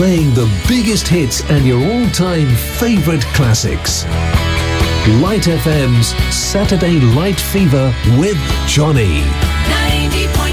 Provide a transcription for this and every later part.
playing the biggest hits and your all time favourite classics. Light FM's Saturday Light Fever with Johnny. 90.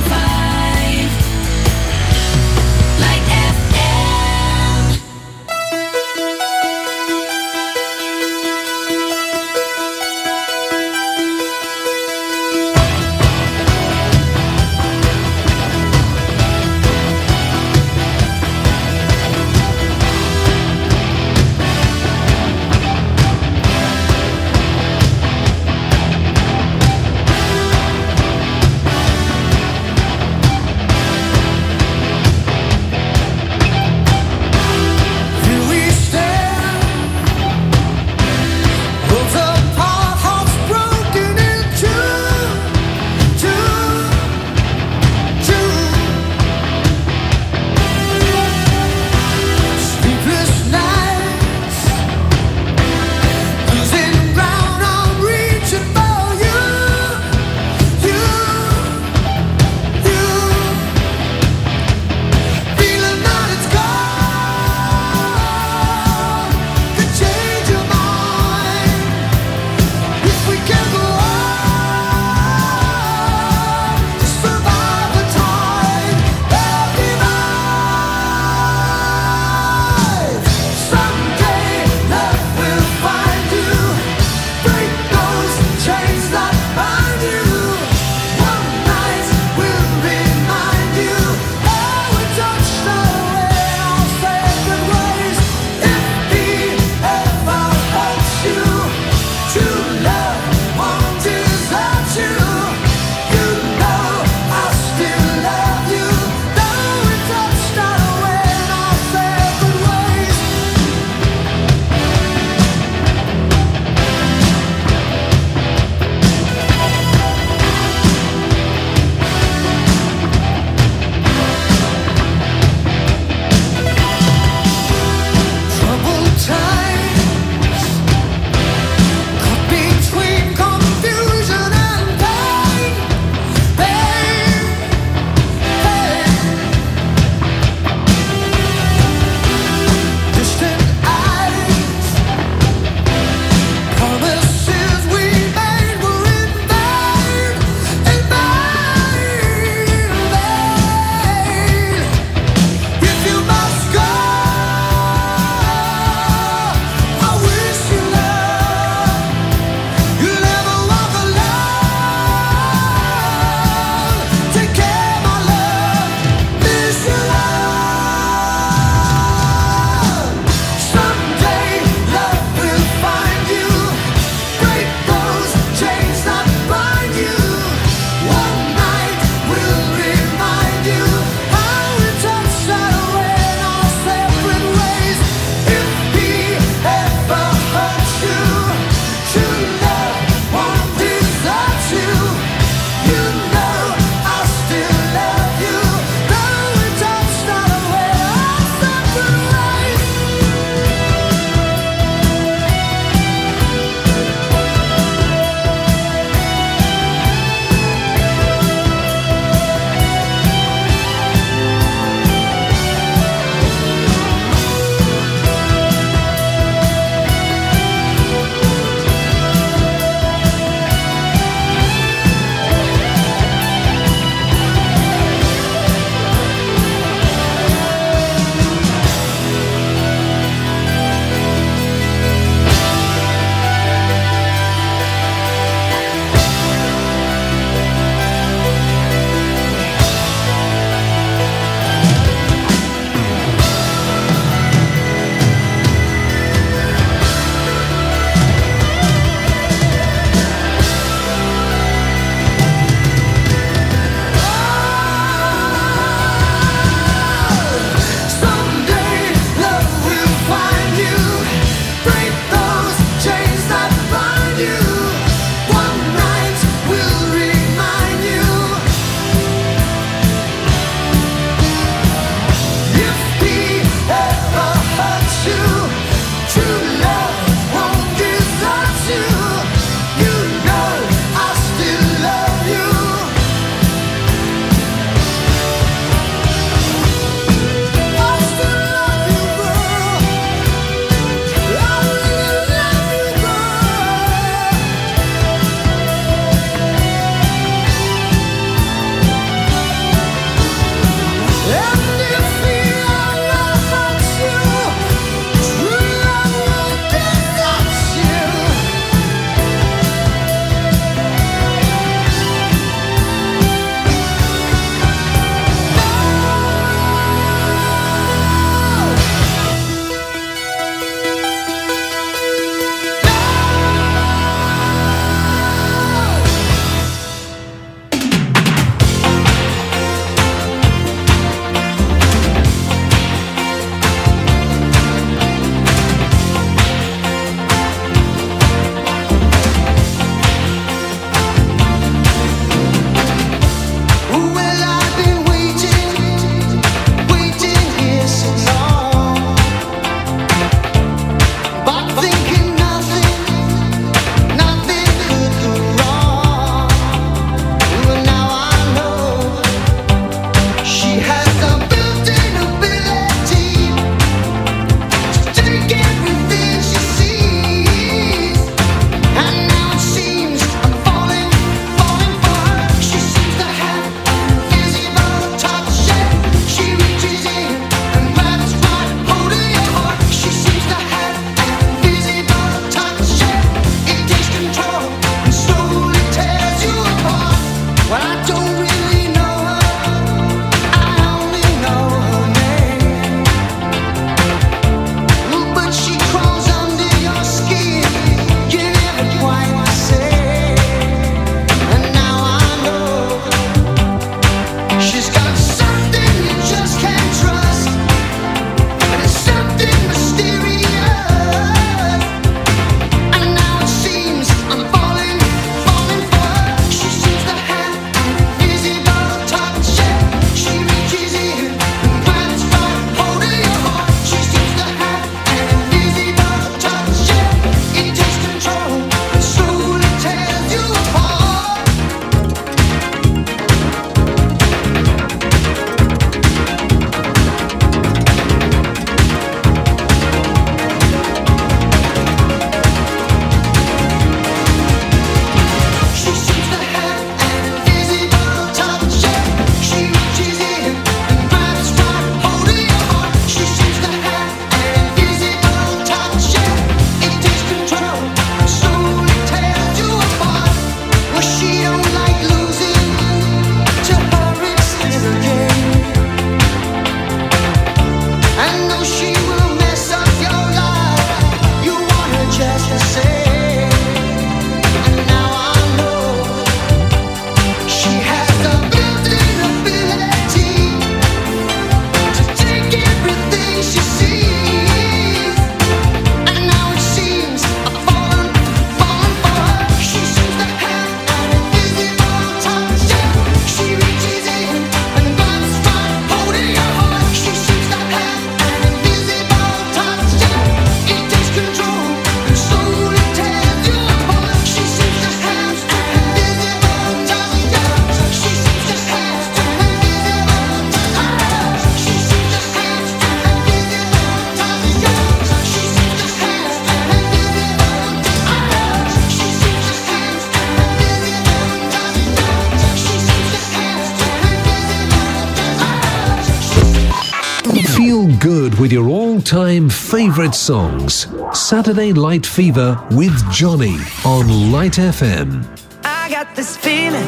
with your all time favourite songs. Saturday Light Fever with Johnny on Light FM. I got this feeling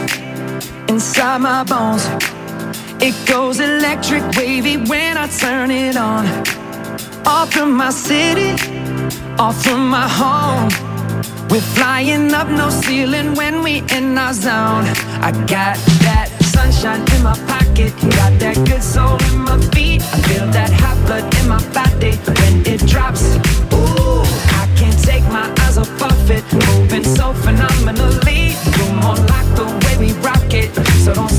inside my bones. It goes electric wavy when I turn it on. Off from my city, off from my home. We're flying up no ceiling when we in our zone. I got that sunshine in my pocket, got that good soul in my feet. I feel that hot blood my body when it drops. Ooh, I can't take my eyes off it. Moving so phenomenally. You're more like the way we rock it. So don't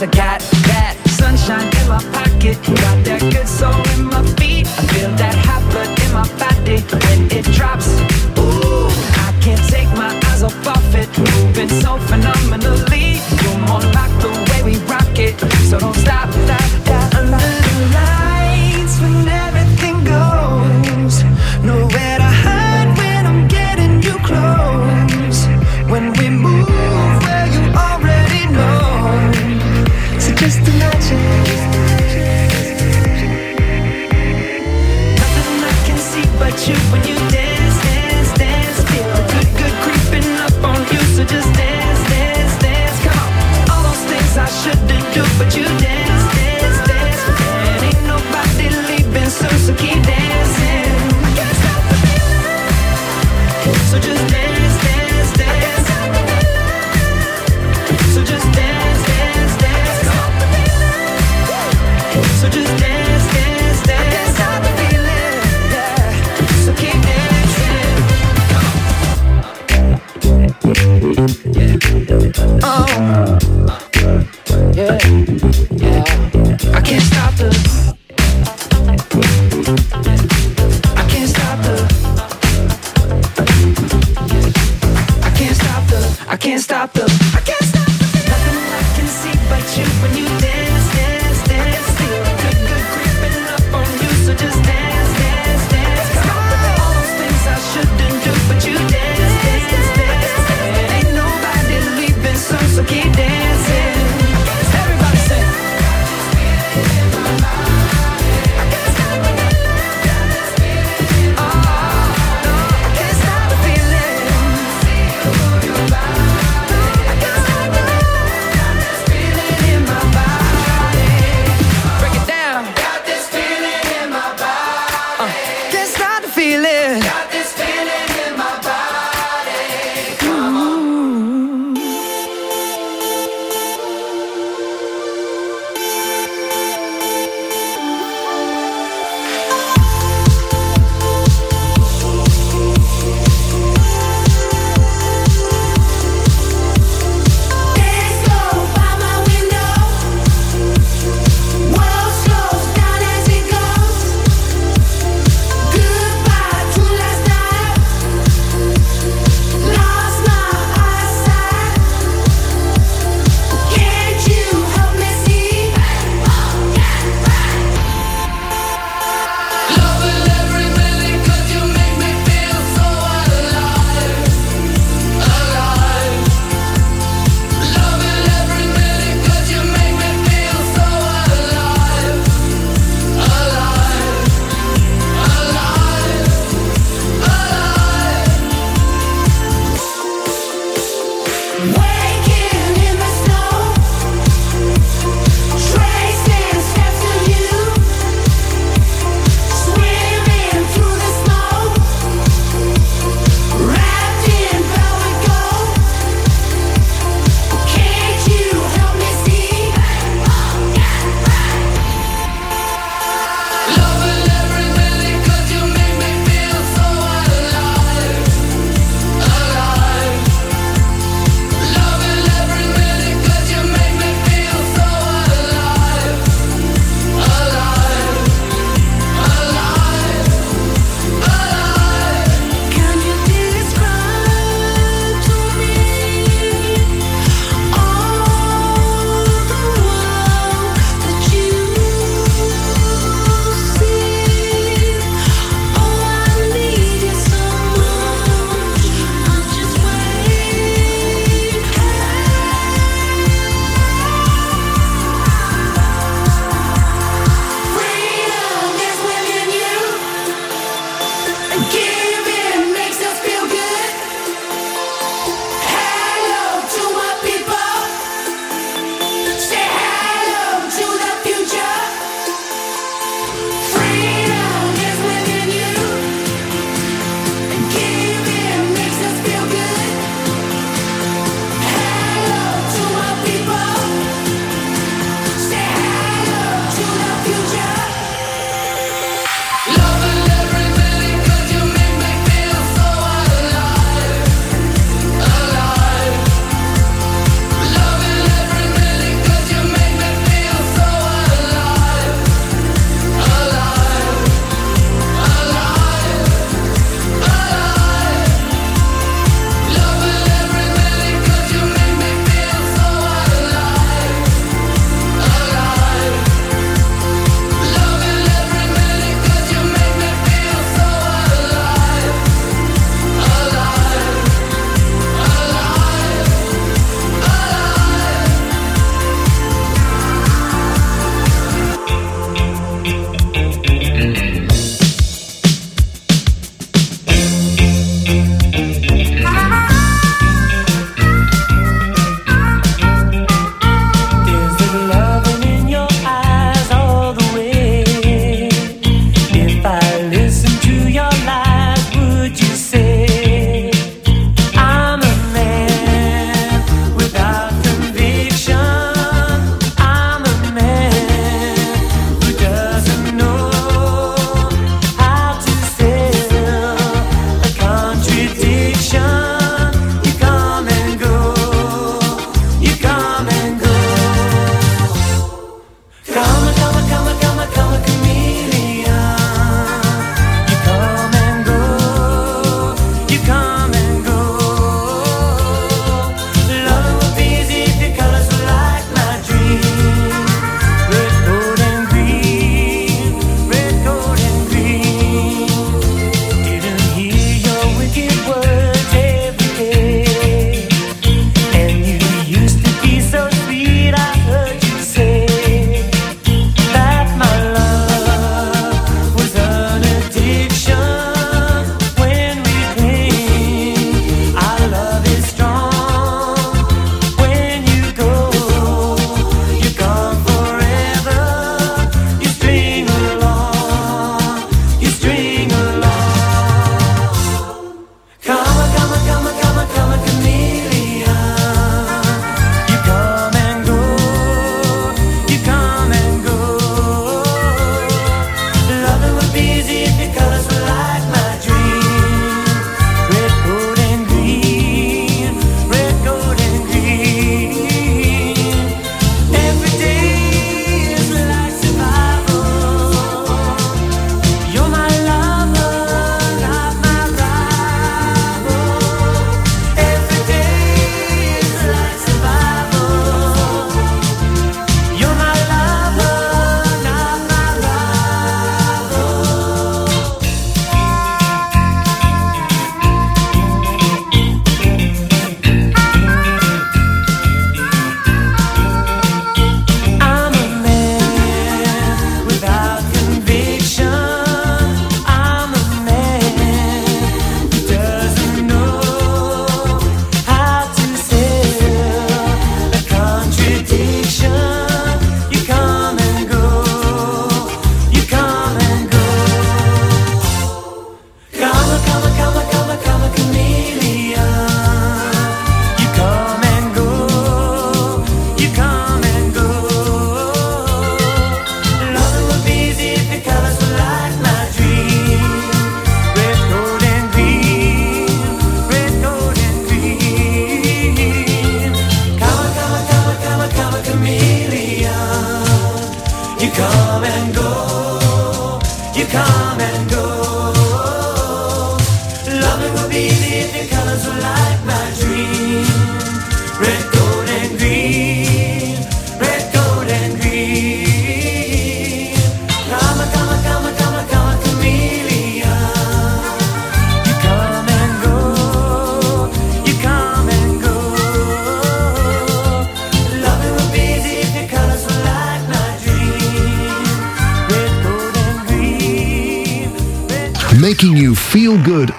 I got that sunshine in my pocket. Got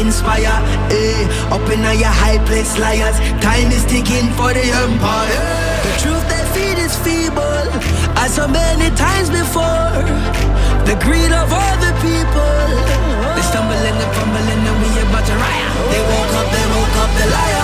inspire. Eh, up in all your high place liars. Time is ticking for the empire. The truth they feed is feeble, as so many times before. The greed of all the people. They stumbling and fumbling, and we about to riot. They woke up, they woke up, the liar.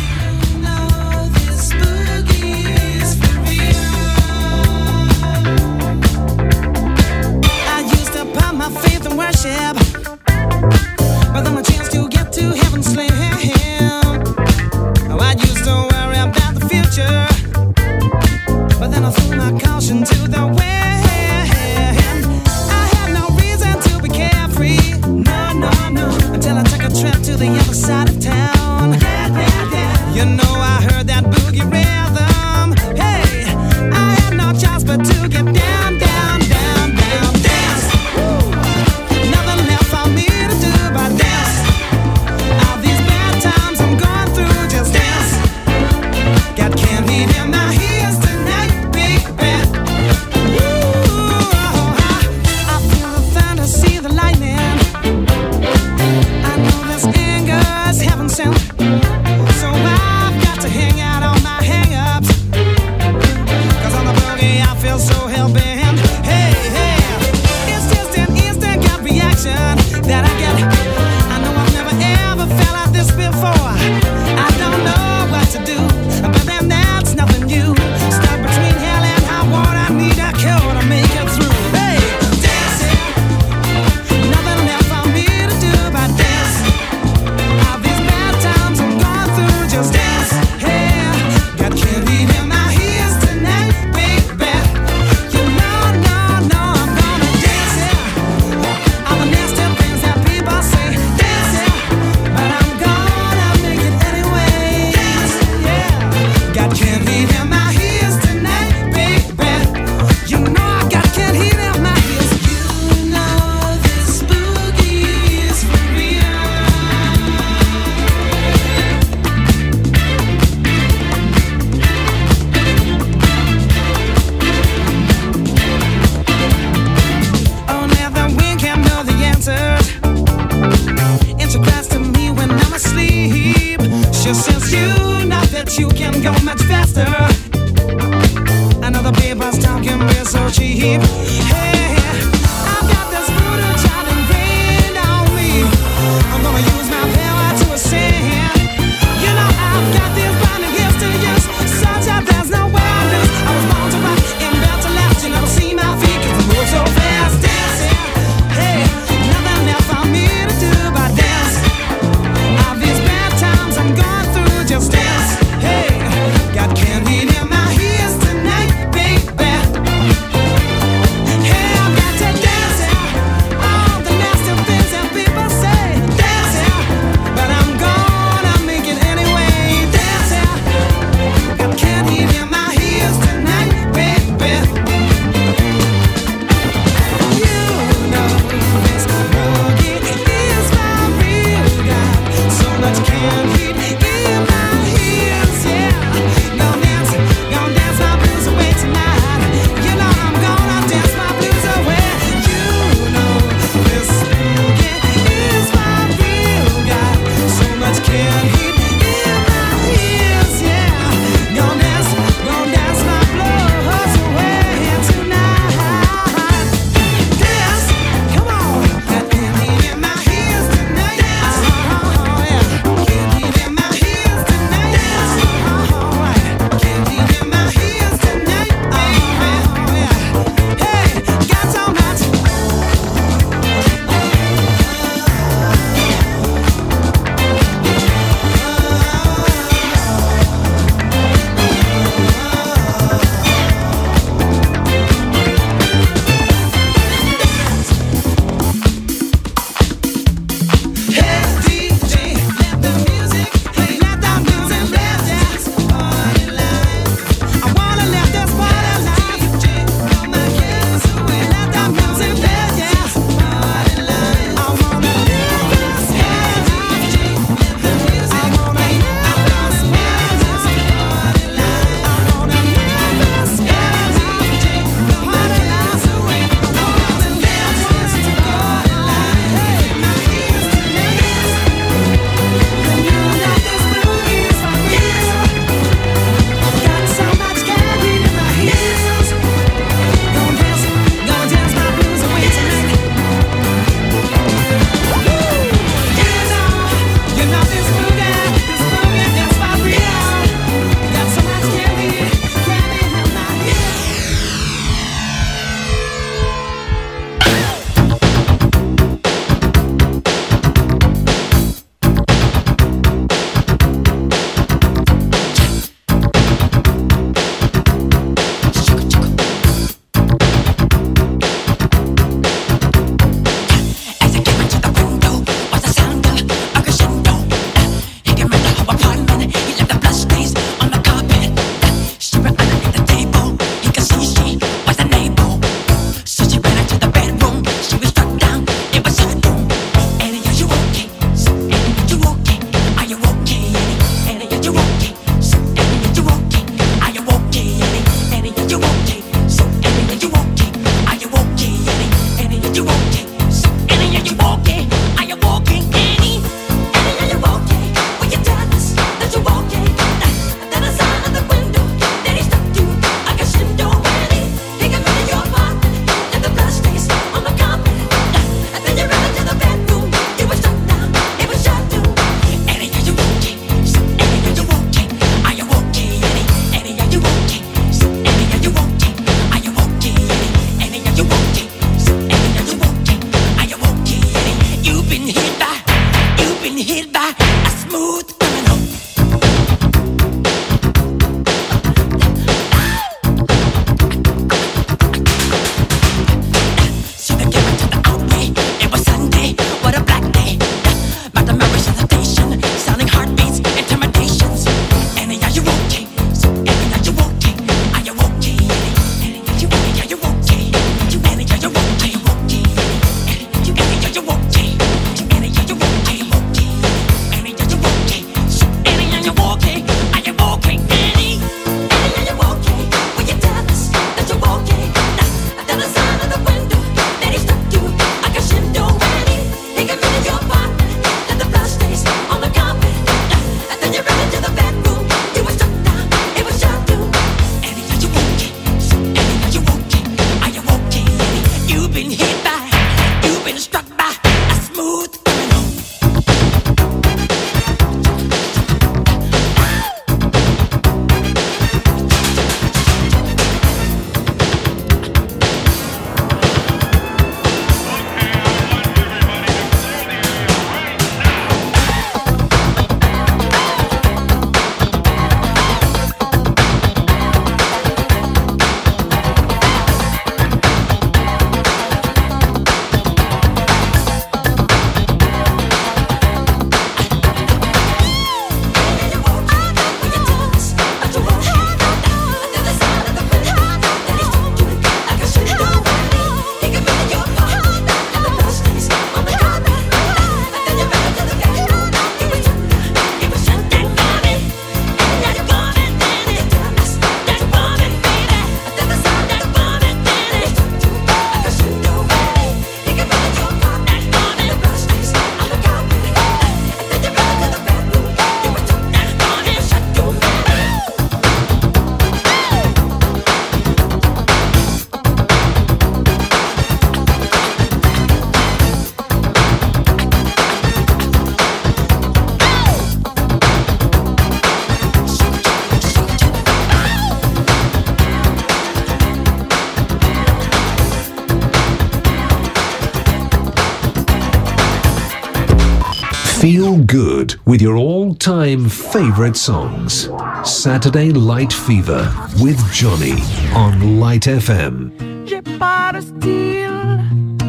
feel good with your all time favorite songs. Saturday Light Fever with Johnny on Light FM. J'ai pas de style,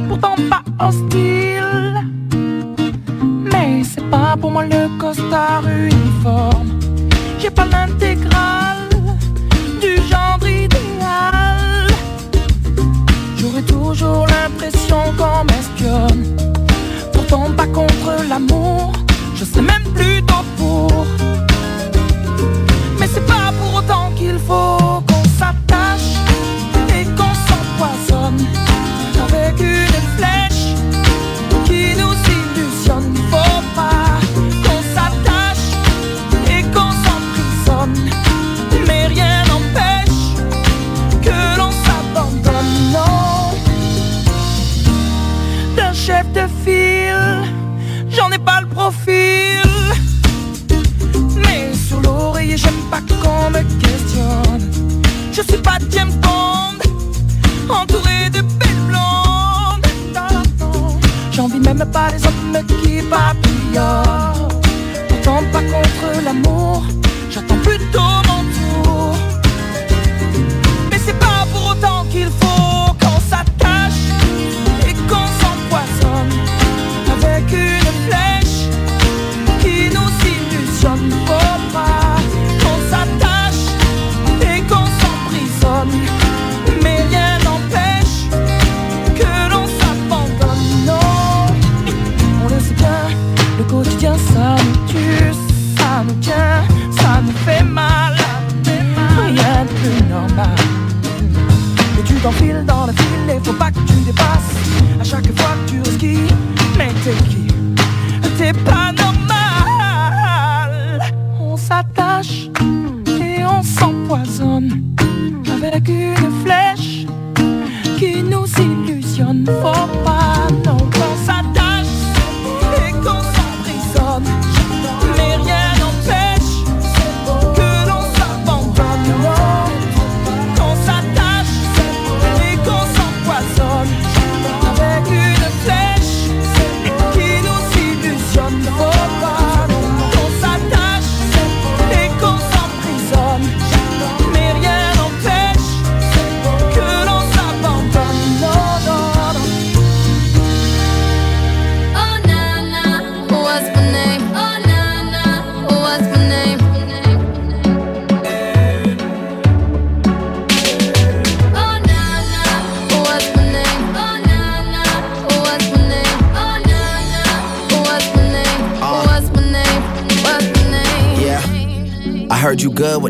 pourtant pas hostile. Mais c'est pas pour moi le costard uniforme. J'ai pas l'intégrale du genre idéal. J'aurais toujours l'impression qu'on m'espionne. Pourtant pas contre l'amour c'est même plus tôt bodies up and keep up.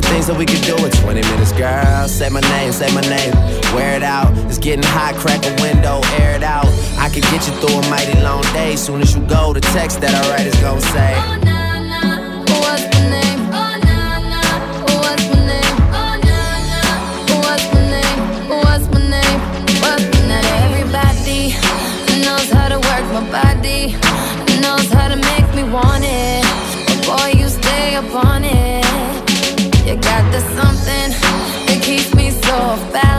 The things that we could do in 20 minutes, girl. Say my name, say my name. Wear it out. It's getting hot, crack a window, air it out. I could get you through a mighty long day. Soon as you go, the text that I write is gonna say. Oh, nah, nah. What's my name? Oh, nah, nah. What's my name? Oh, nah, nah. What's my name? What's my name? Name? Everybody knows how to work my body. Knows how to make me want it. Boy, you stay up on it. You got the something that keeps me so off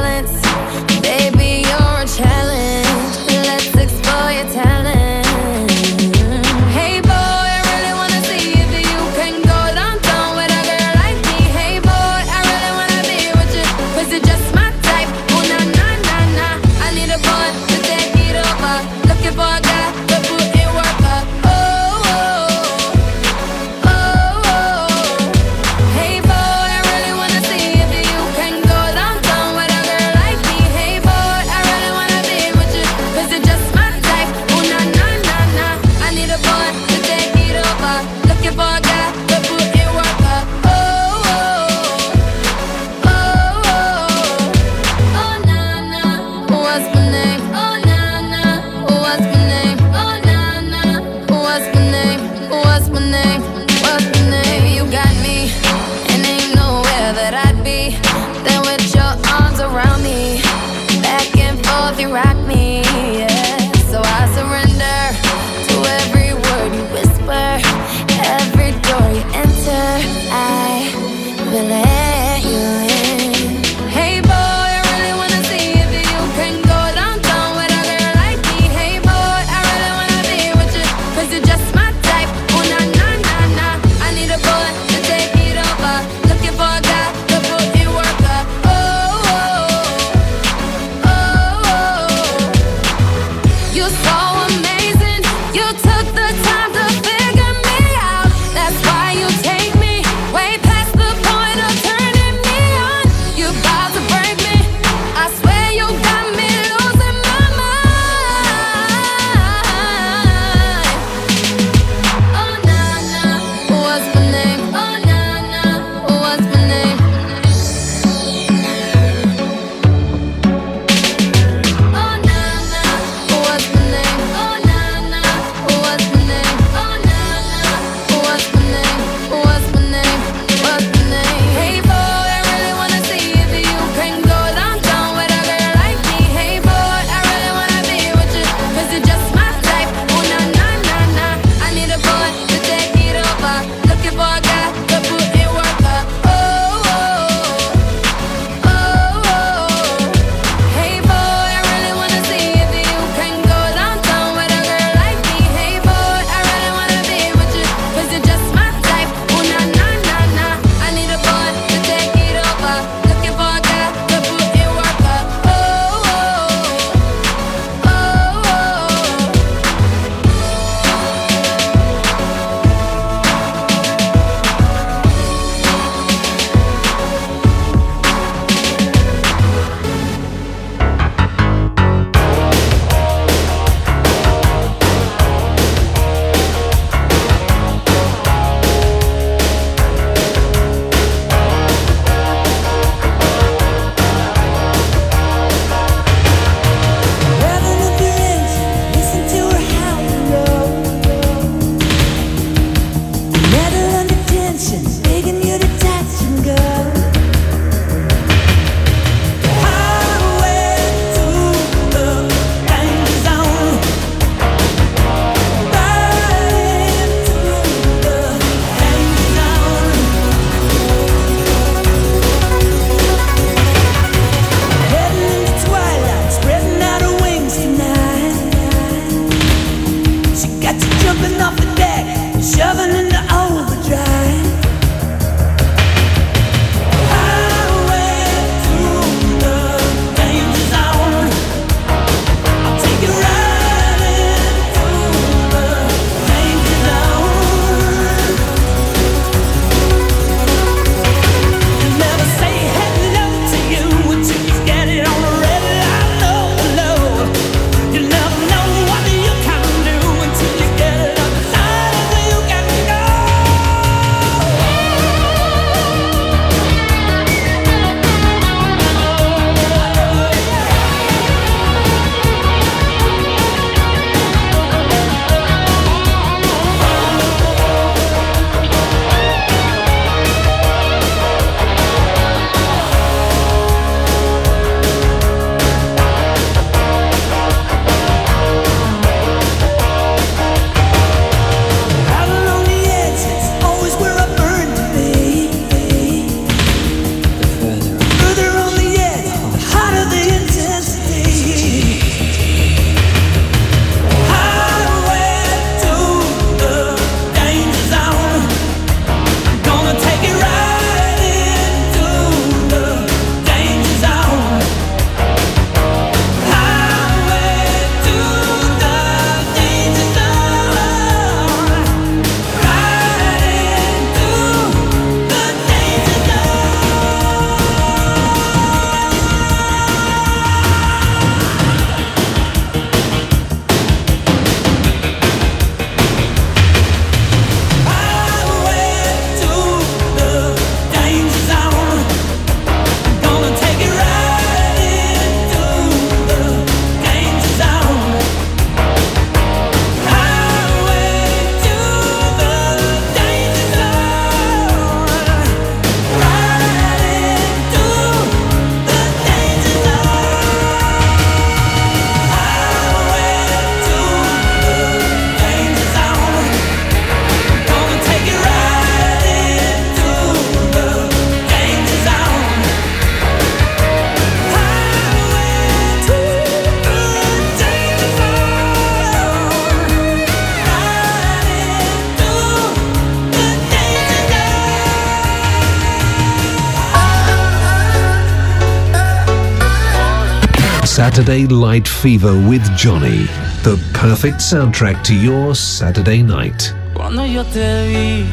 Saturday Light Fever with Johnny, the perfect soundtrack to your Saturday night. Cuando yo te vi,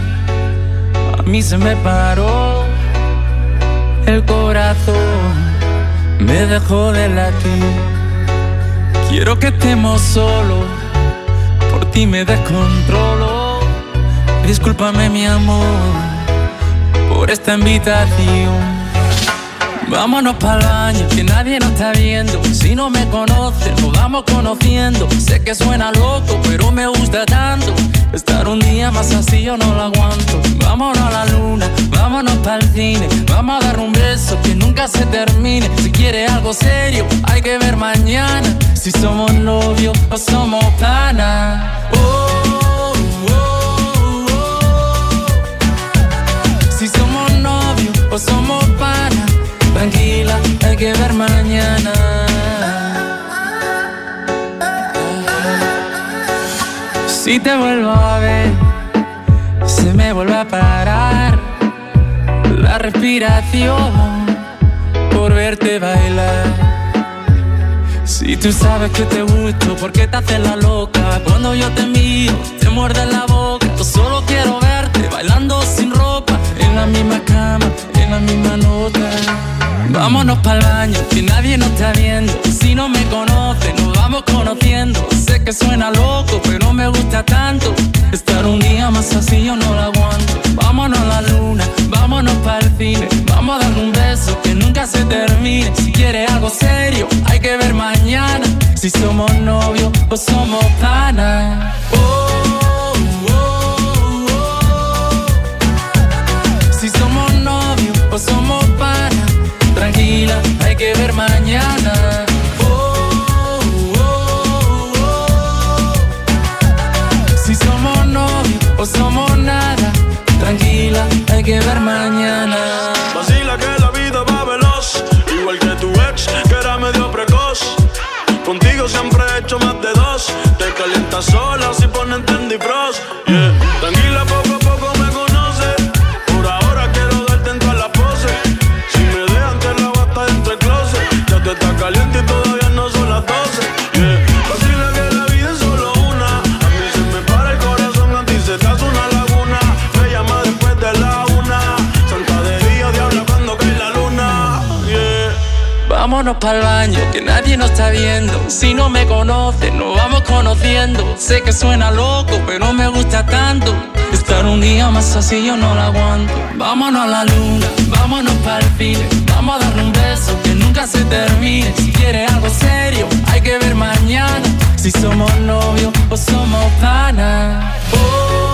a mí se me paró el corazón, me dejó de latir. Quiero que estemos solos, por ti me descontrolo. Discúlpame mi amor por esta invitación. Vámonos para el baño, que nadie nos está viendo. Si no me conoces, nos vamos conociendo. Sé que suena loco, pero me gusta tanto. Estar un día más así yo no lo aguanto. Vámonos a la luna, vámonos para el cine. Vamos a dar un beso que nunca se termine. Si quiere algo serio, hay que ver mañana. Si somos novios o somos panas. Oh, oh, oh, somos Tranquila, hay que ver mañana. Si te vuelvo a ver, se me vuelve a parar la respiración por verte bailar. Si tú sabes que te gusto, ¿por qué te haces la loca? Cuando yo te miro, te muerde la boca. Yo solo quiero verte bailando sin ropa, en la misma cama, en la misma nota. Vámonos para el baño, que nadie nos está viendo. Si no me conoce, nos vamos conociendo. Sé que suena loco, pero me gusta tanto. Estar un día más así yo no lo aguanto. Vámonos a la luna, vámonos para el cine. Vamos a dar un beso que nunca se termine. Si quieres algo serio, hay que ver mañana. Si somos novios o somos panas. Que nadie nos está viendo. Si no me conoces, nos vamos conociendo. Sé que suena loco, pero me gusta tanto. Estar un día más así yo no lo aguanto. Vámonos a la luna, vámonos para el cine. Vamos a darle un beso que nunca se termine. Si quieres algo serio, hay que ver mañana. Si somos novios o somos panas. Oh,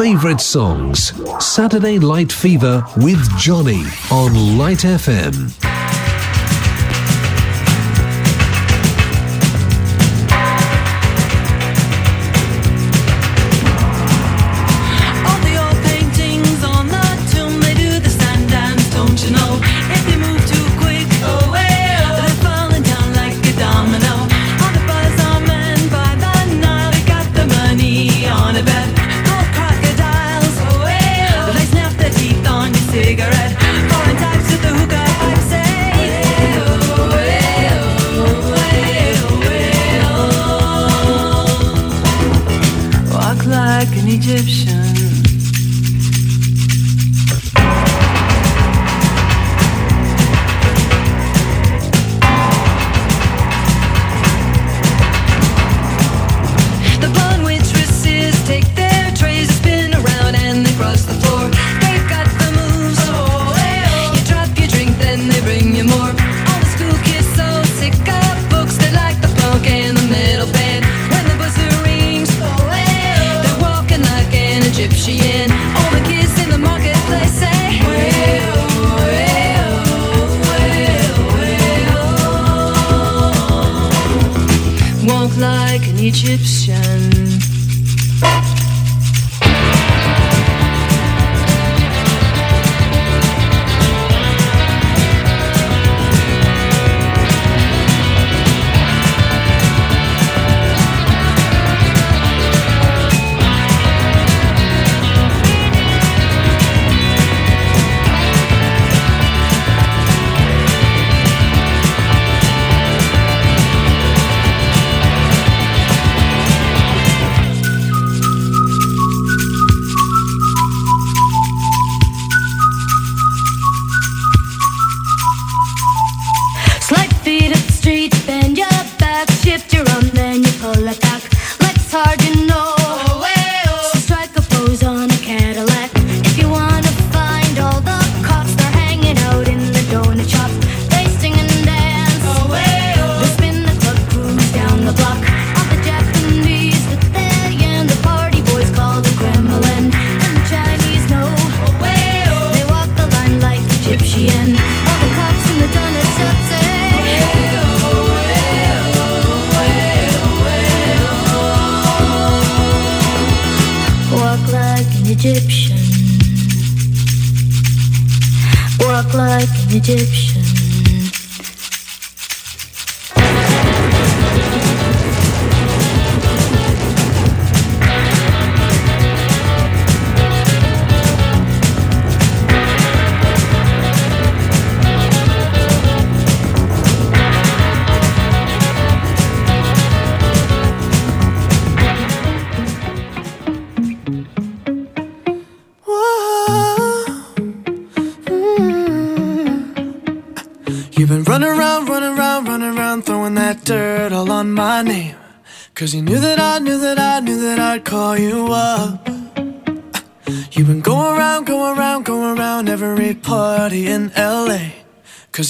favourite songs. Saturday Light Fever with Johnny on Light FM.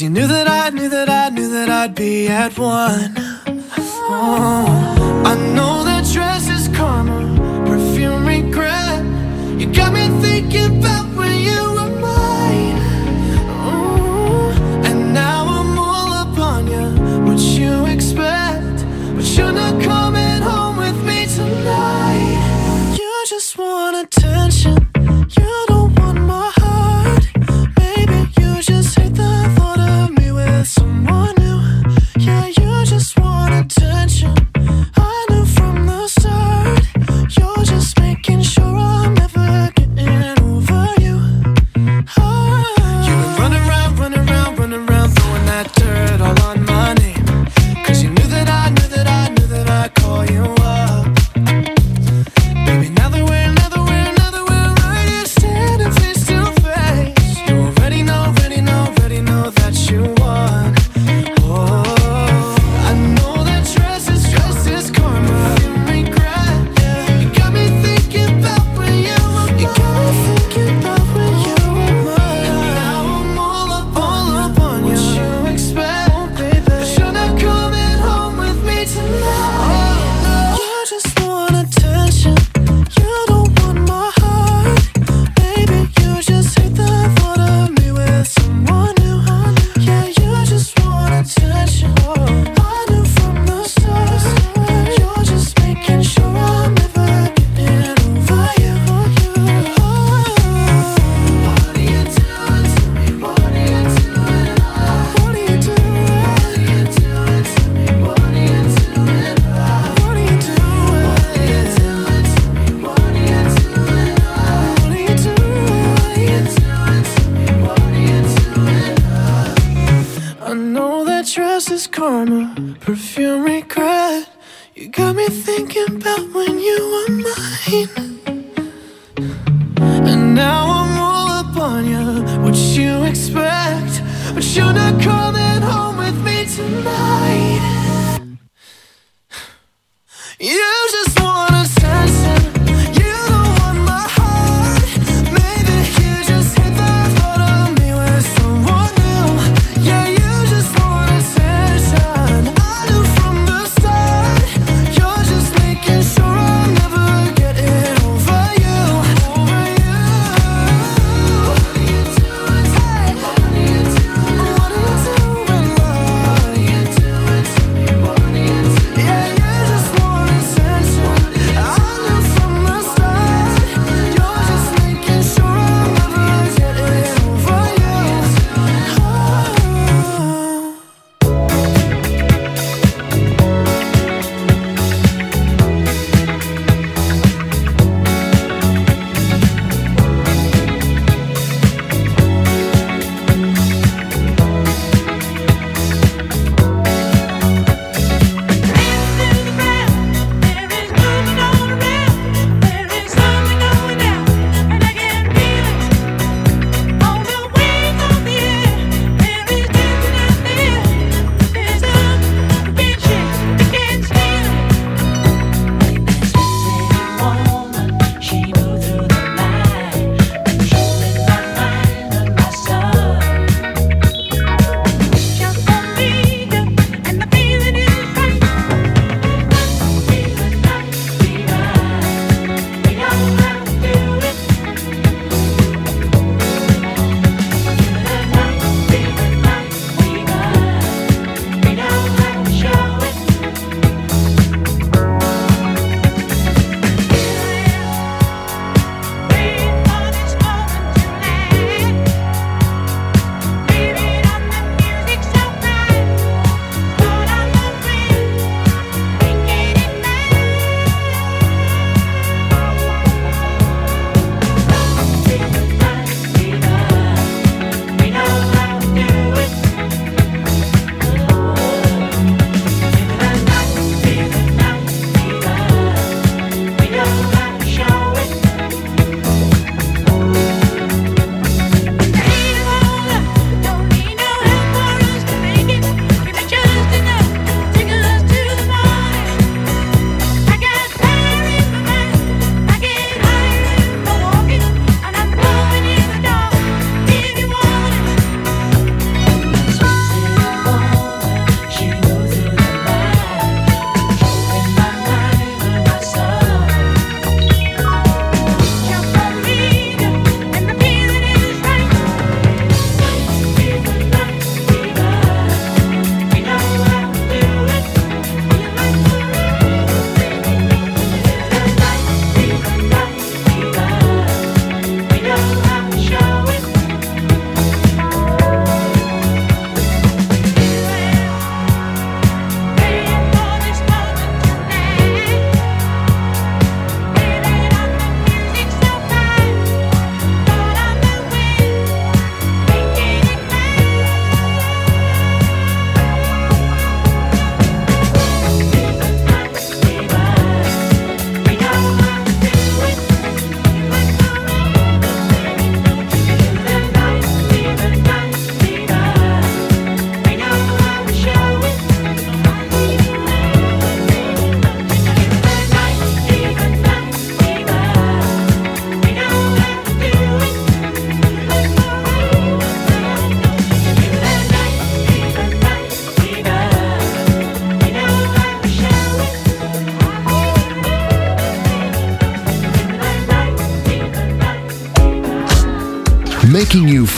Cause you knew that I knew that I knew that I'd be at one.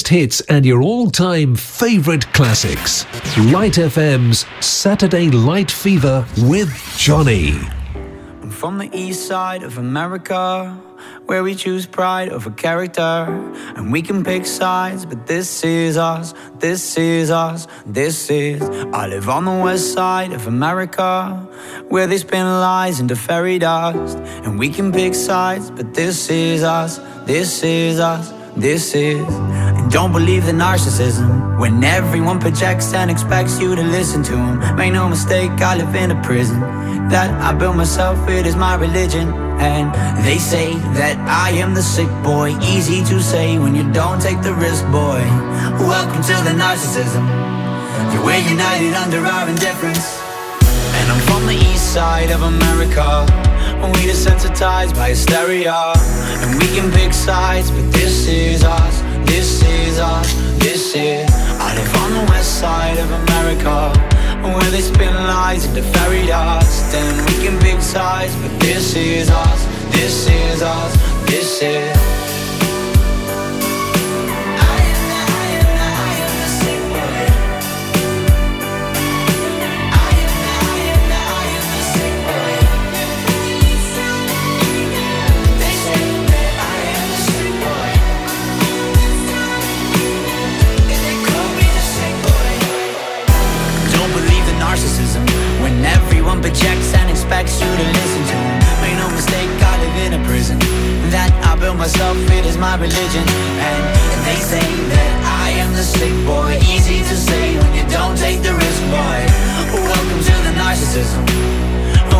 Biggest hits and your all time favourite classics. Light FM's Saturday Light Fever with Johnny. I'm from the east side of America, where we choose pride over character. And we can pick sides, but this is us, this is us, this is. I live on the west side of America, where they spin lies into fairy dust. And we can pick sides, but this is us, this is us, this is. Don't believe the narcissism when everyone projects and expects you to listen to them. Make no mistake, I live in a prison that I built myself, it is my religion. And they say that I am the sick boy. Easy to say when you don't take the risk, boy. Welcome to the narcissism. We're united under our indifference. And I'm from the east side of America. We desensitized by hysteria. And we can pick sides, but this is us, this is us, this is. I live on the west side of America. Where they spin lies into fairy dust. And we can pick sides, but this is us, this is us, this is. My religion, and they say that I am the sick boy. Easy to say when you don't take the risk, boy. Welcome to the narcissism.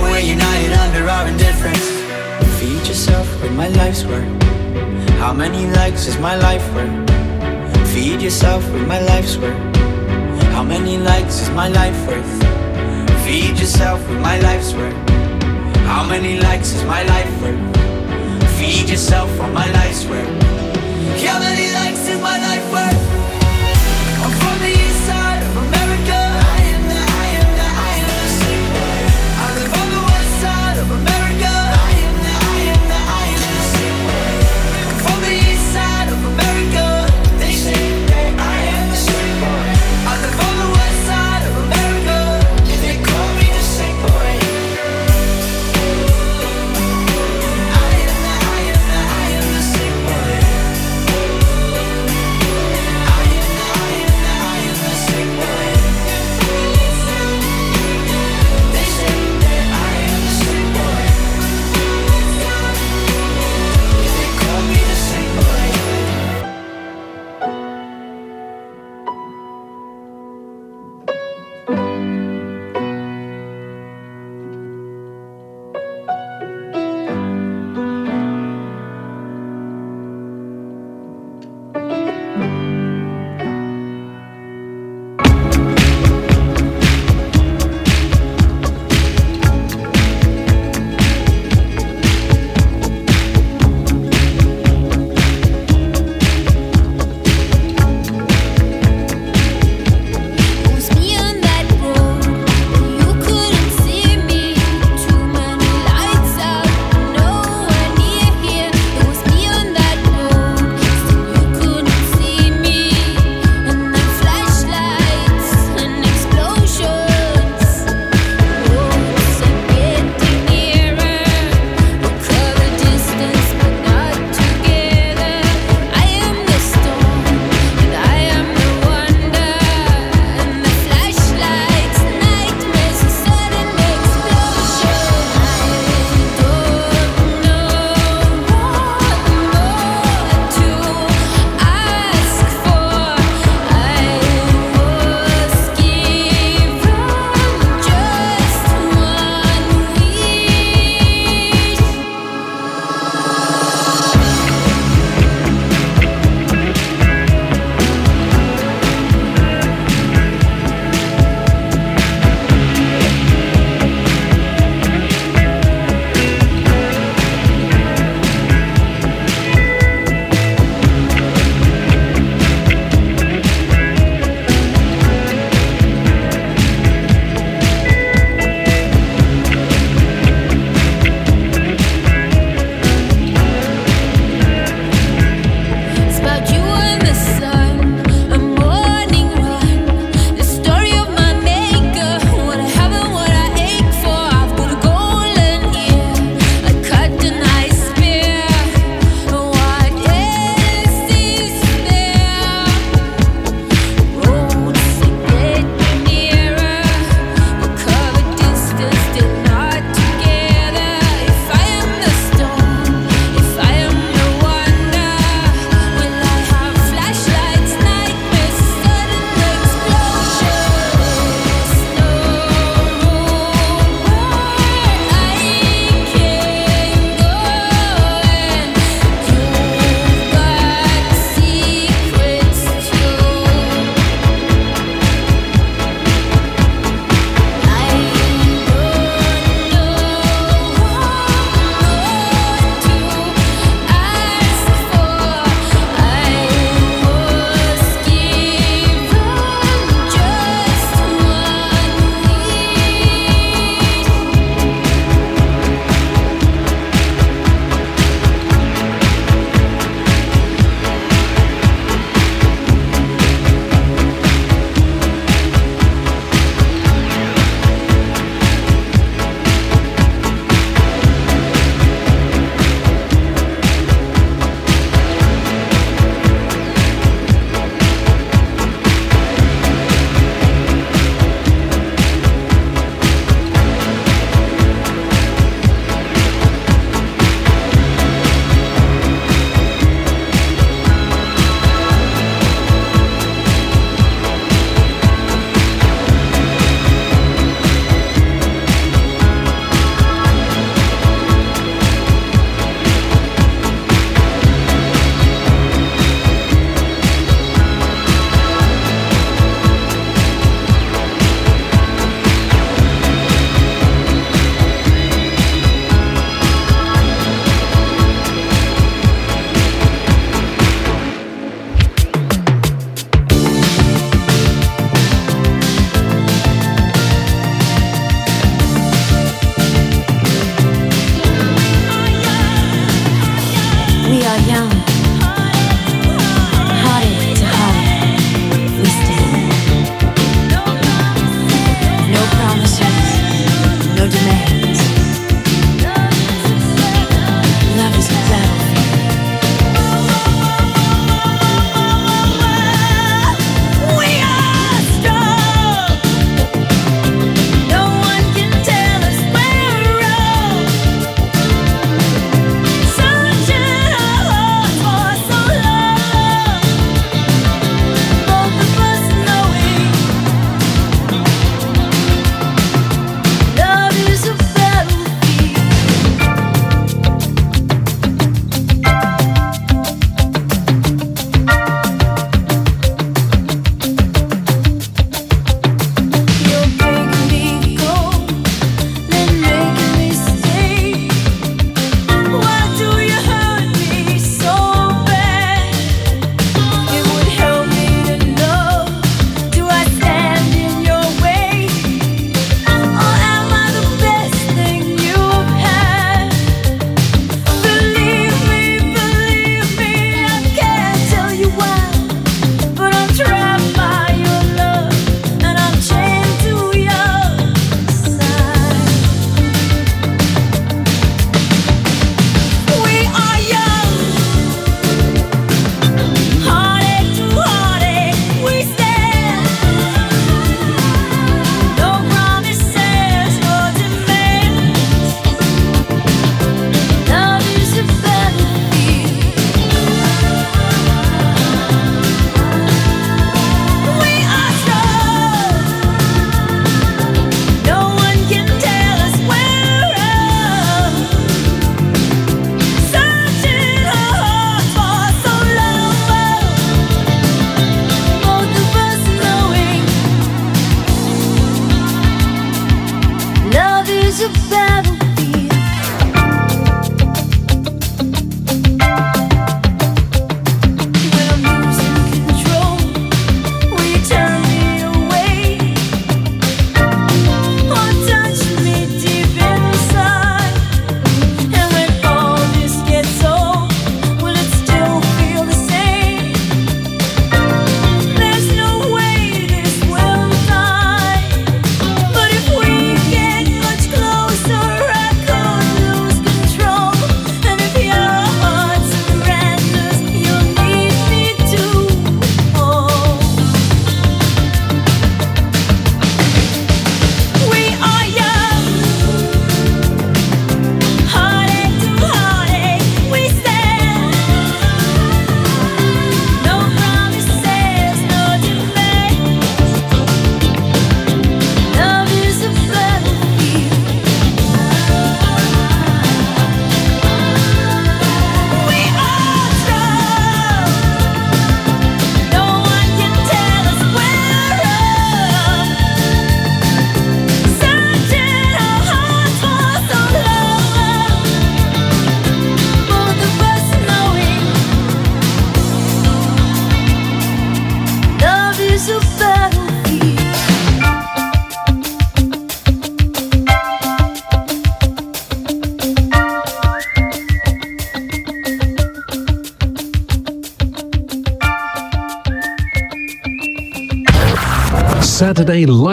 We're united under our indifference. Feed yourself with my life's work. How many likes is my life worth? Feed yourself with my life's work. How many likes is my life worth? Feed yourself with my life's worth. How many likes is my life worth? Feed yourself on my life's worth. How many likes is my life worth? I'm from the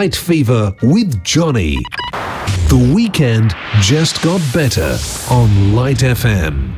Night Fever with Johnny. The weekend just got better on Light FM.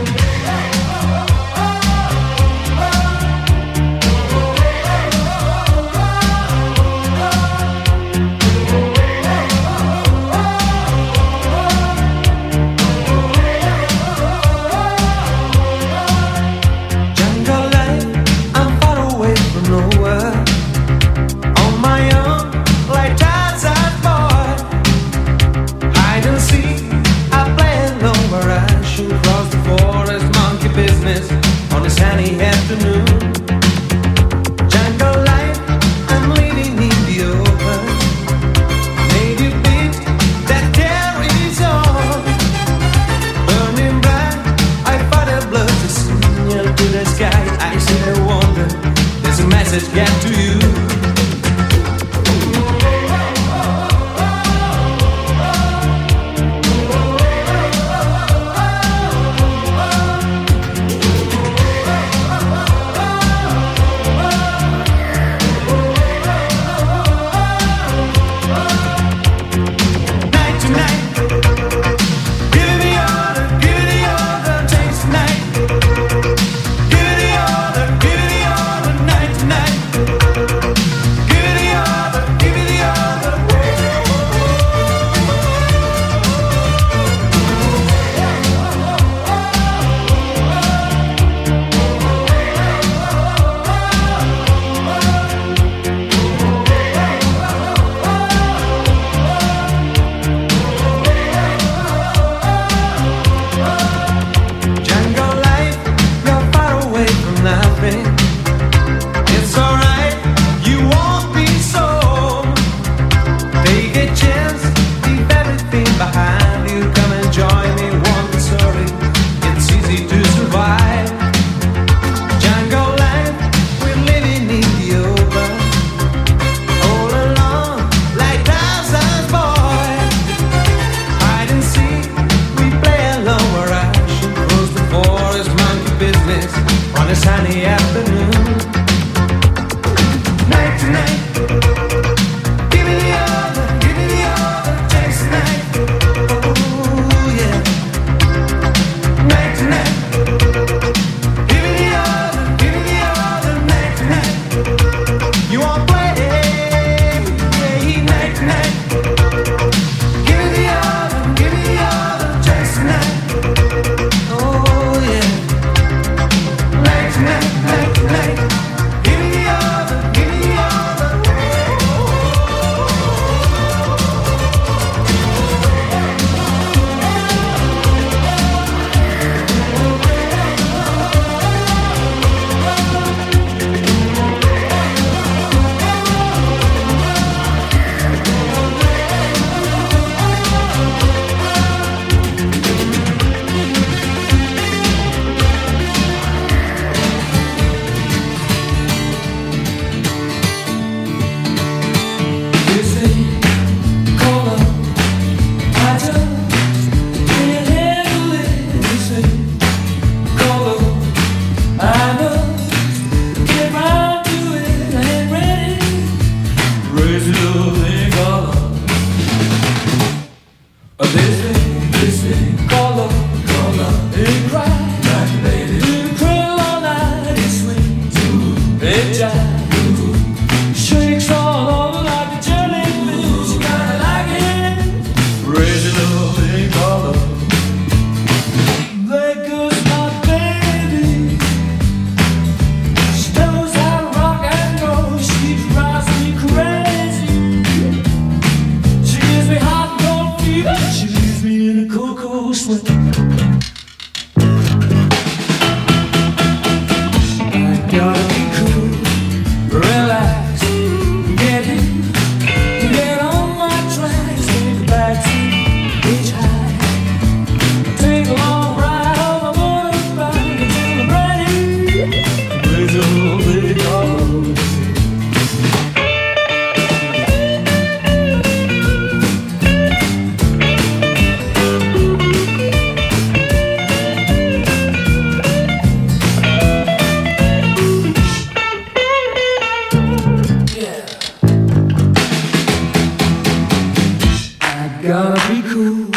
Gotta be cool,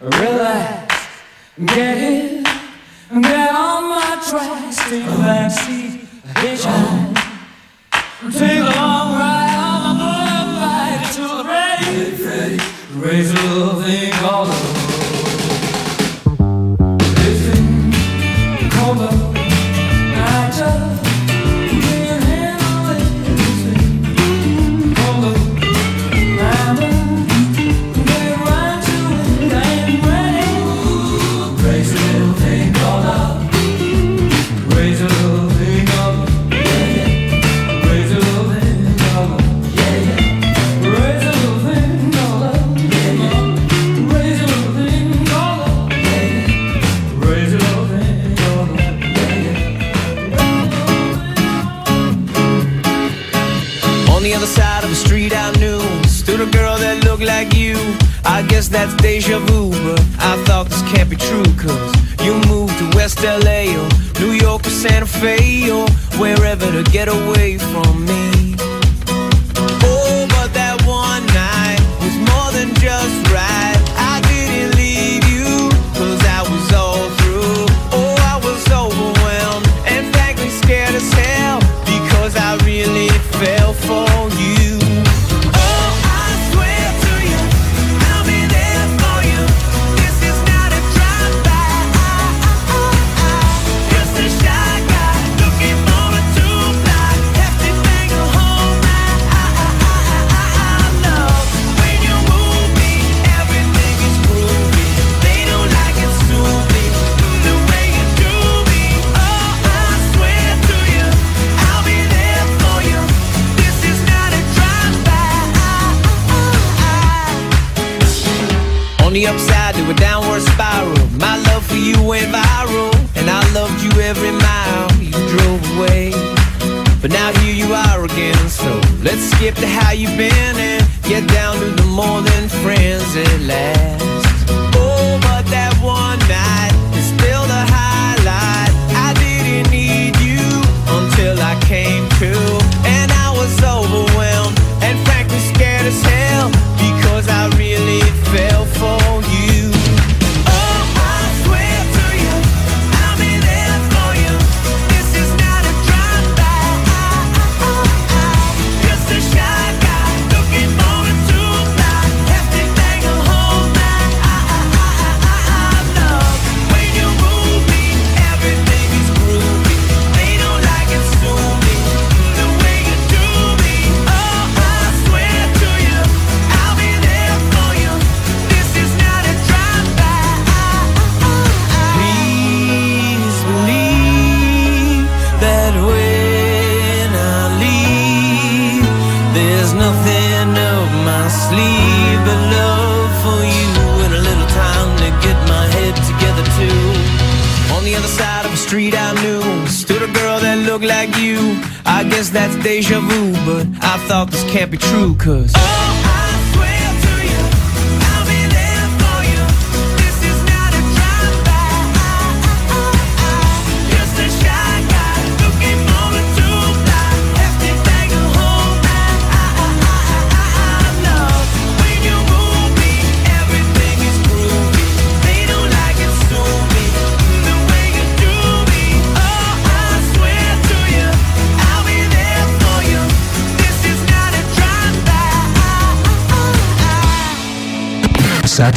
relax, get in, get on my tracks, take a back seat, hitchhike, take a long ride on my motorbike until I'm ready. Raise a little thing called get away from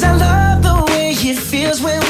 Cause I love the way it feels when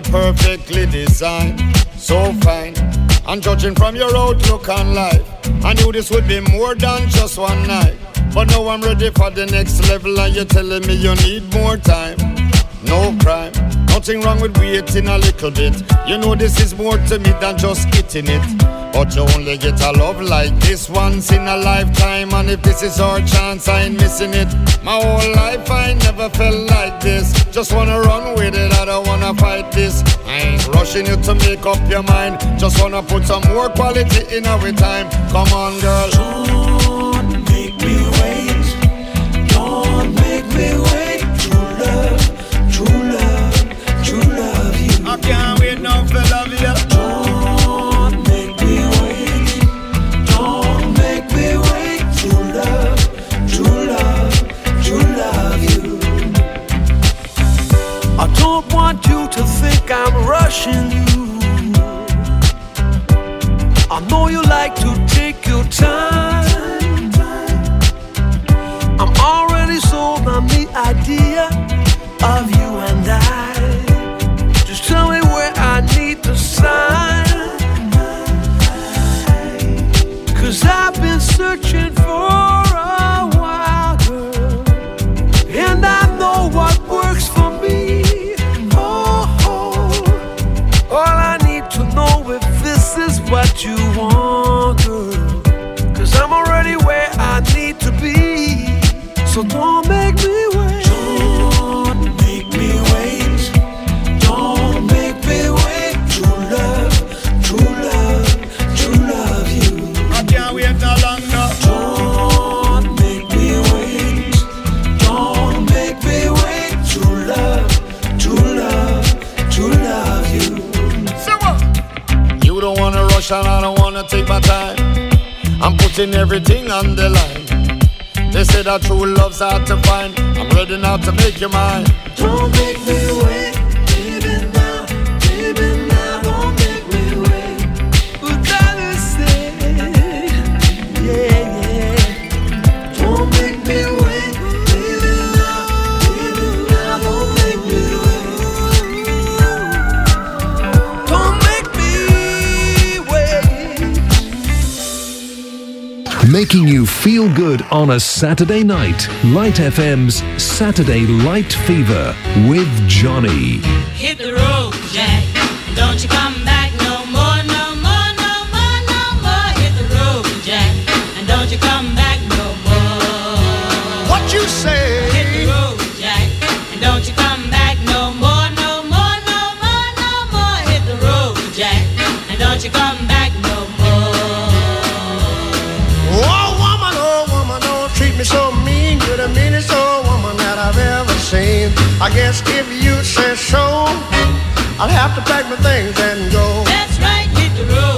perfectly designed, so fine. And judging from your outlook on life, I knew this would be more than just one night. But now I'm ready for the next level, and you're telling me you need more time. No crime, nothing wrong with waiting a little bit. You know this is more to me than just getting it. But you only get a love like this once in a lifetime, and if this is our chance, I ain't missing it. My whole life I never felt like this. Just wanna run with it, I don't wanna fight this. I ain't rushing you to make up your mind. Just wanna put some more quality in our time. Come on, girl. Ooh. rushing everything on the line. They say that true love's hard to find. I'm ready now to make your mind. Don't make me wait. making you feel good on a Saturday night. Light FM's Saturday Light Fever with Johnny. Hit the road, Jack. Don't you come back. I guess if you say so, I'll have to pack my things and go. That's right, hit the road.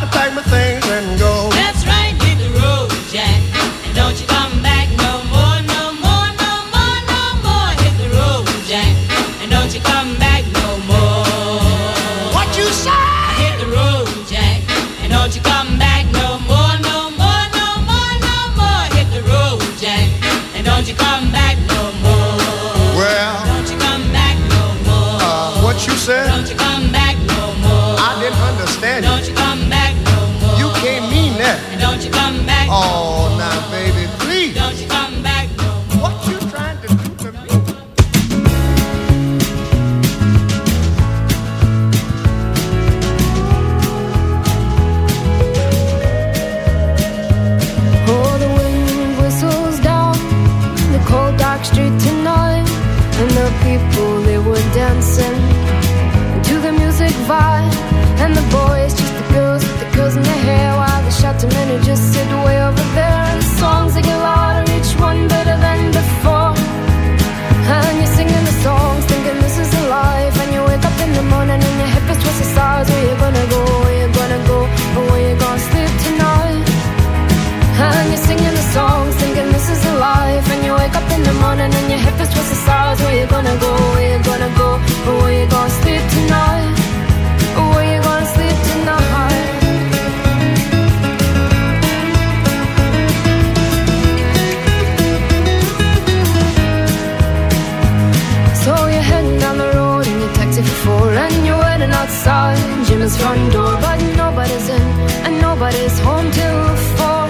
front door, but nobody's in and nobody's home till four.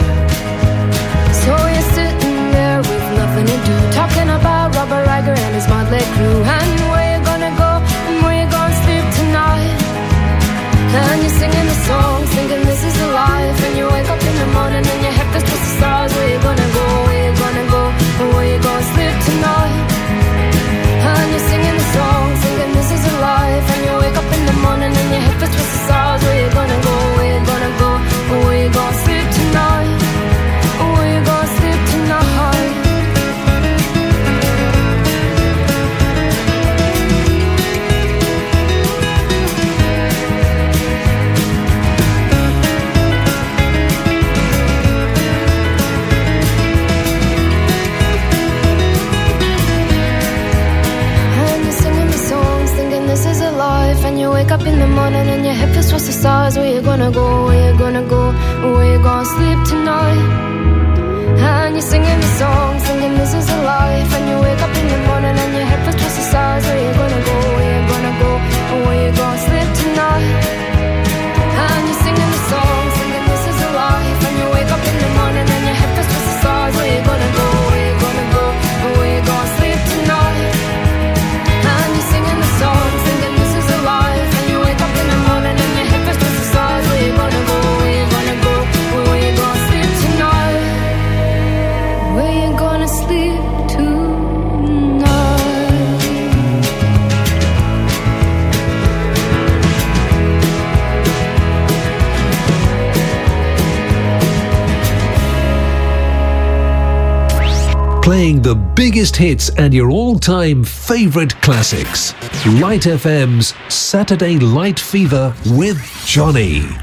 So you're sitting there with nothing to do, talking about Robert Riker and his motley crew, and where you gonna go and where you gonna sleep tonight. And you're singing the song, thinking this is the life, and you wake up in the morning and you sleep tonight. And you're singing me songs, thinking this is a lie. playing the biggest hits and your all-time favorite classics. Light FM's Saturday Light Fever with Johnny.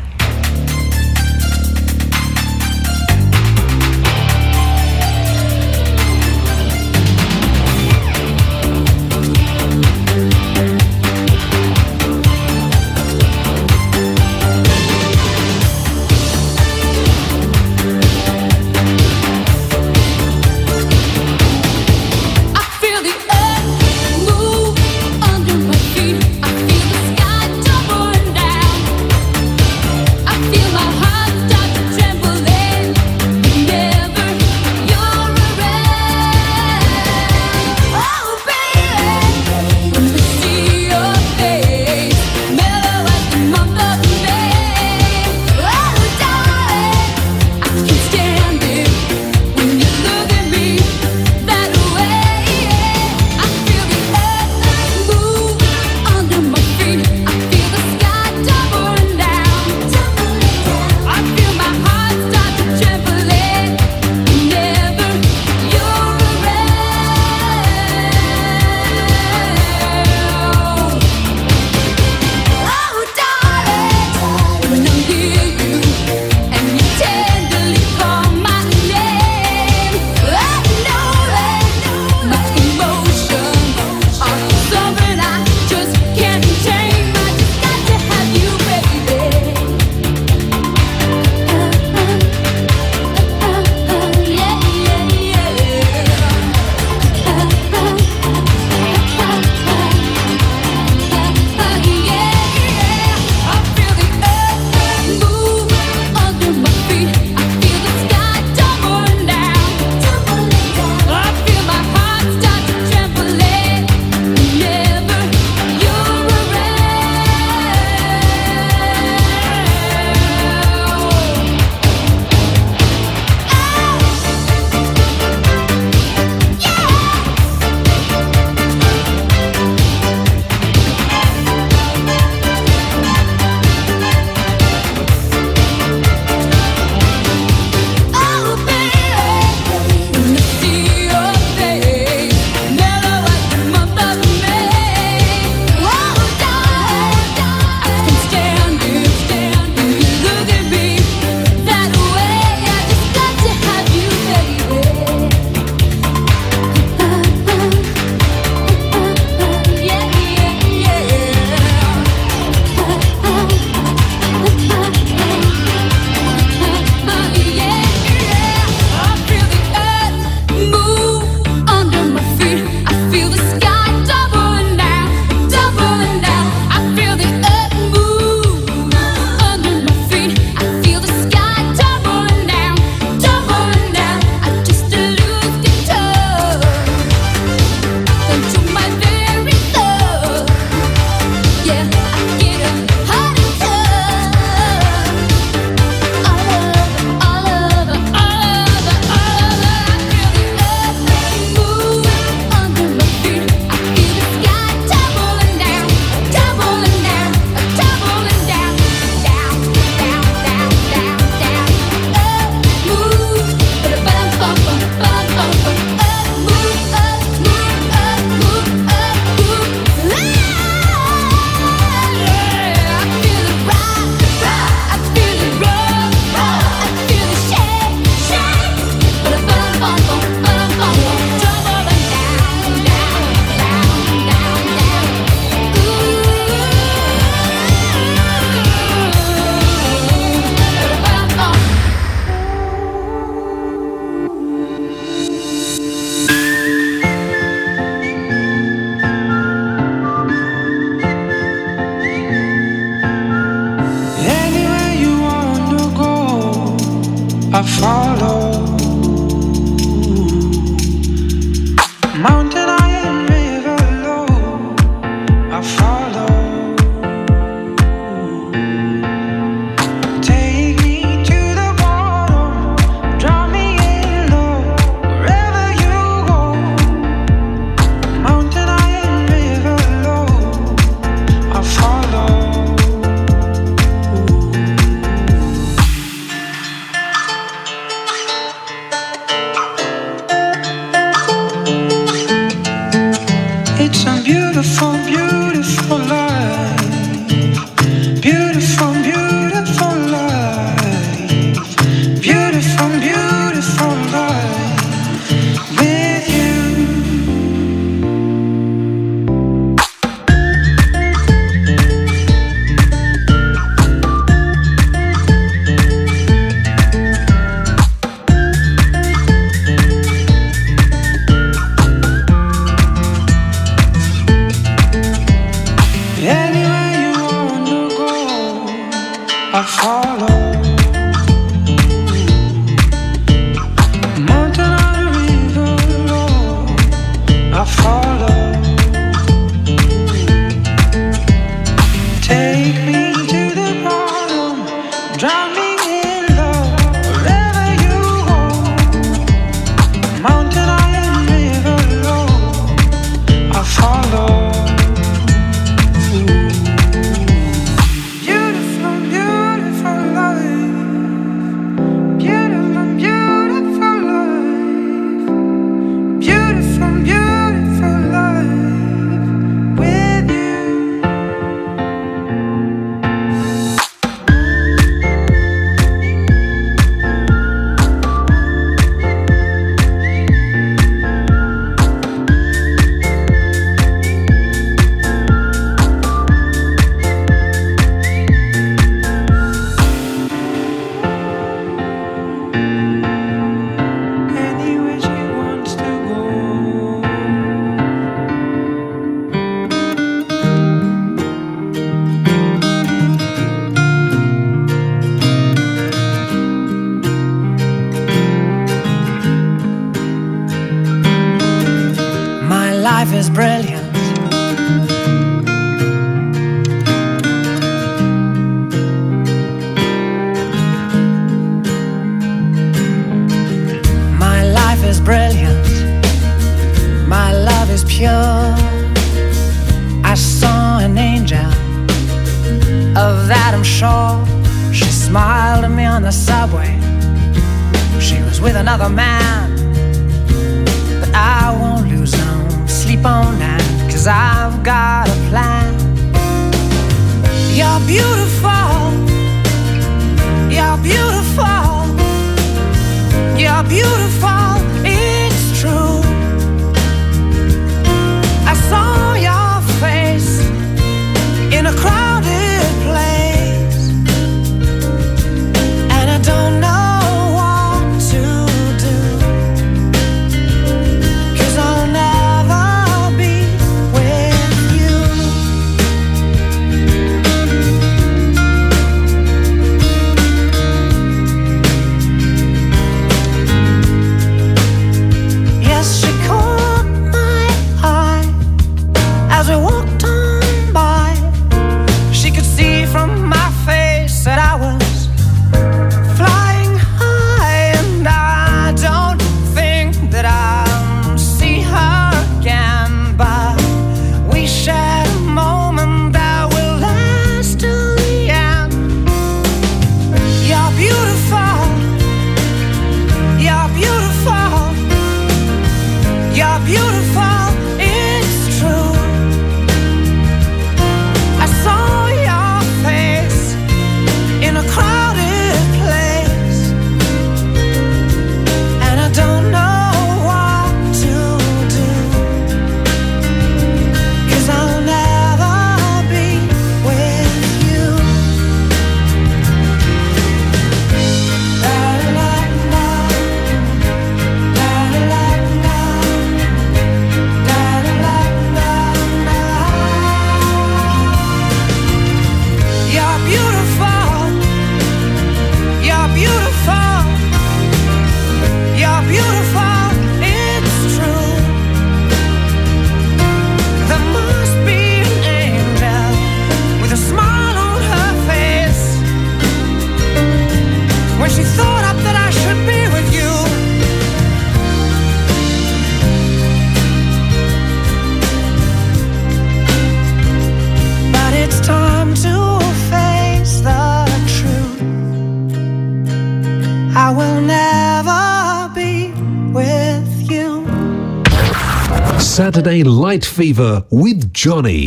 Fever with Johnny.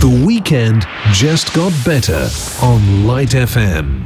The weekend just got better on Light FM.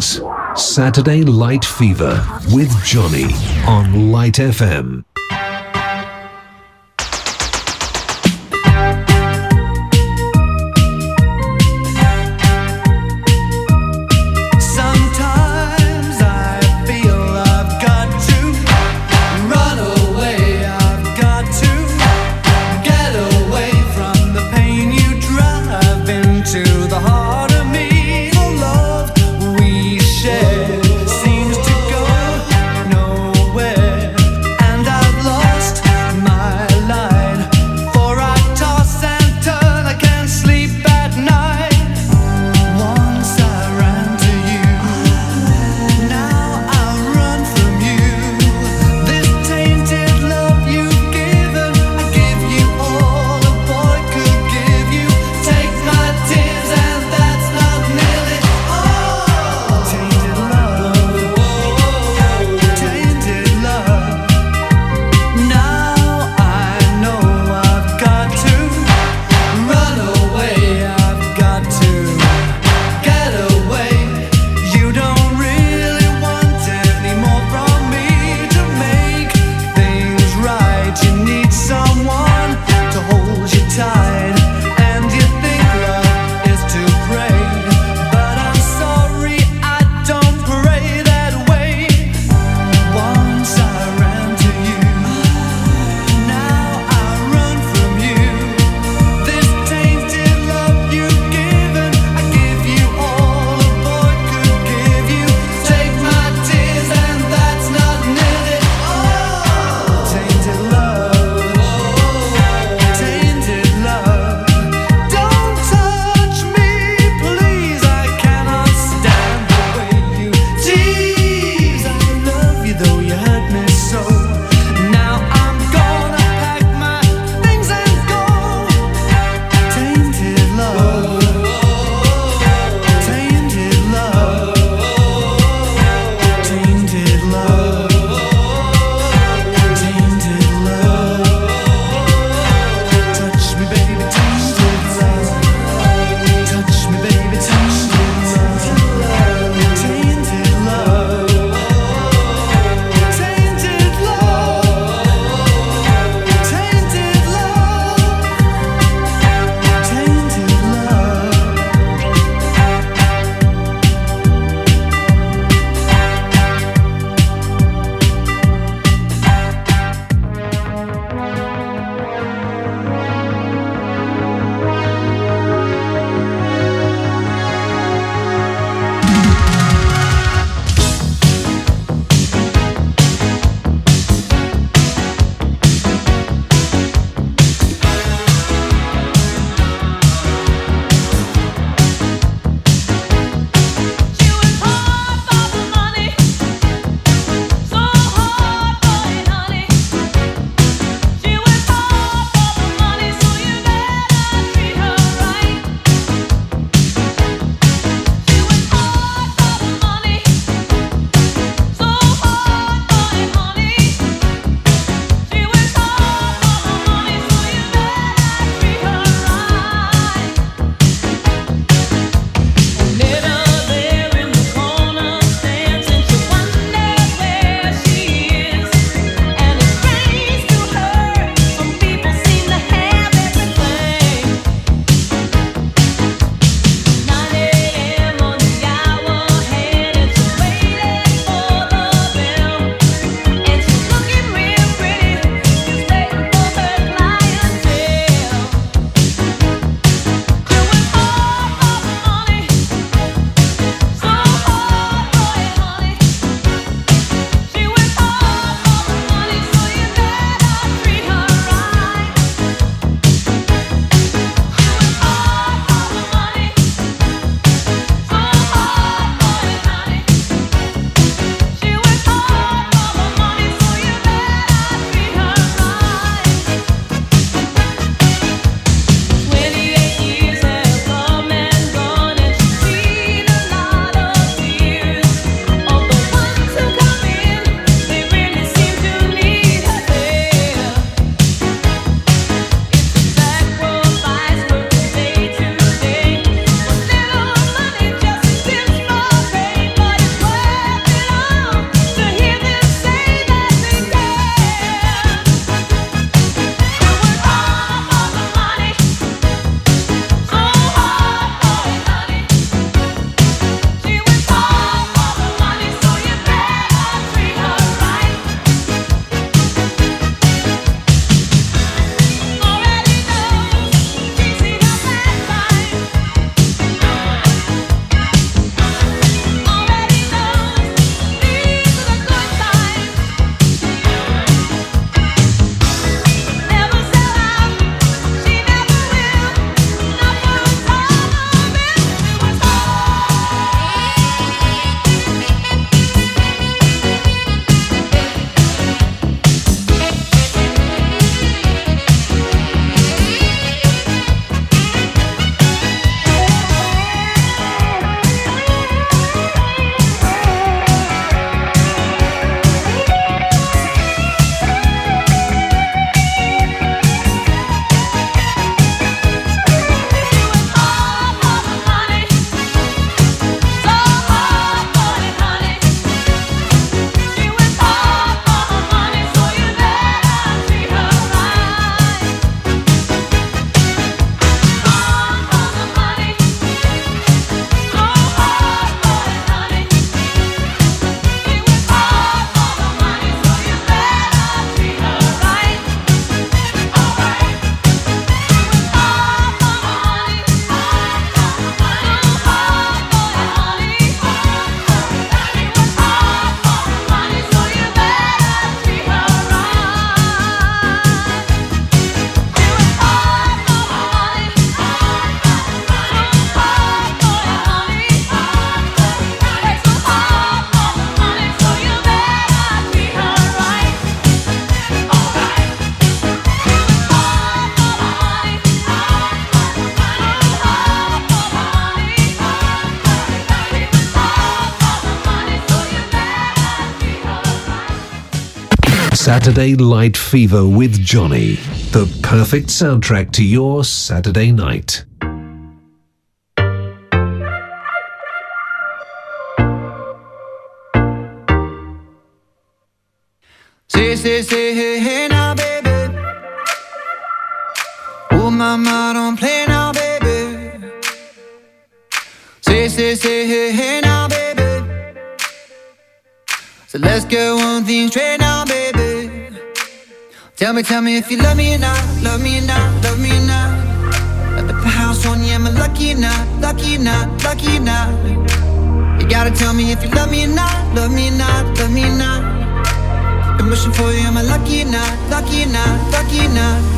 Songs. Saturday Light Fever with Johnny on Light FM. Saturday Light Fever with Johnny, the perfect soundtrack to your Saturday night. Say, say, say, hey, hey now, baby. Oh, mama, don't play now, baby. Say, say, say, hey, hey now, baby. So let's get one thing straight now. Tell me, tell me if you love me or not, love me or not, love me or not. At the house on you, am I lucky or not, lucky or not, lucky or not? You gotta tell me if you love me or not, love me or not, love me or not. I'm wishing for you, am I lucky or not, lucky or not, lucky or not?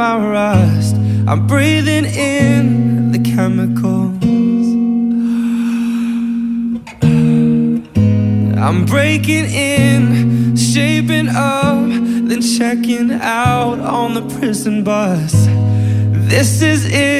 my rust. I'm breathing in the chemicals. I'm breaking in, shaping up, then checking out on the prison bus. This is it.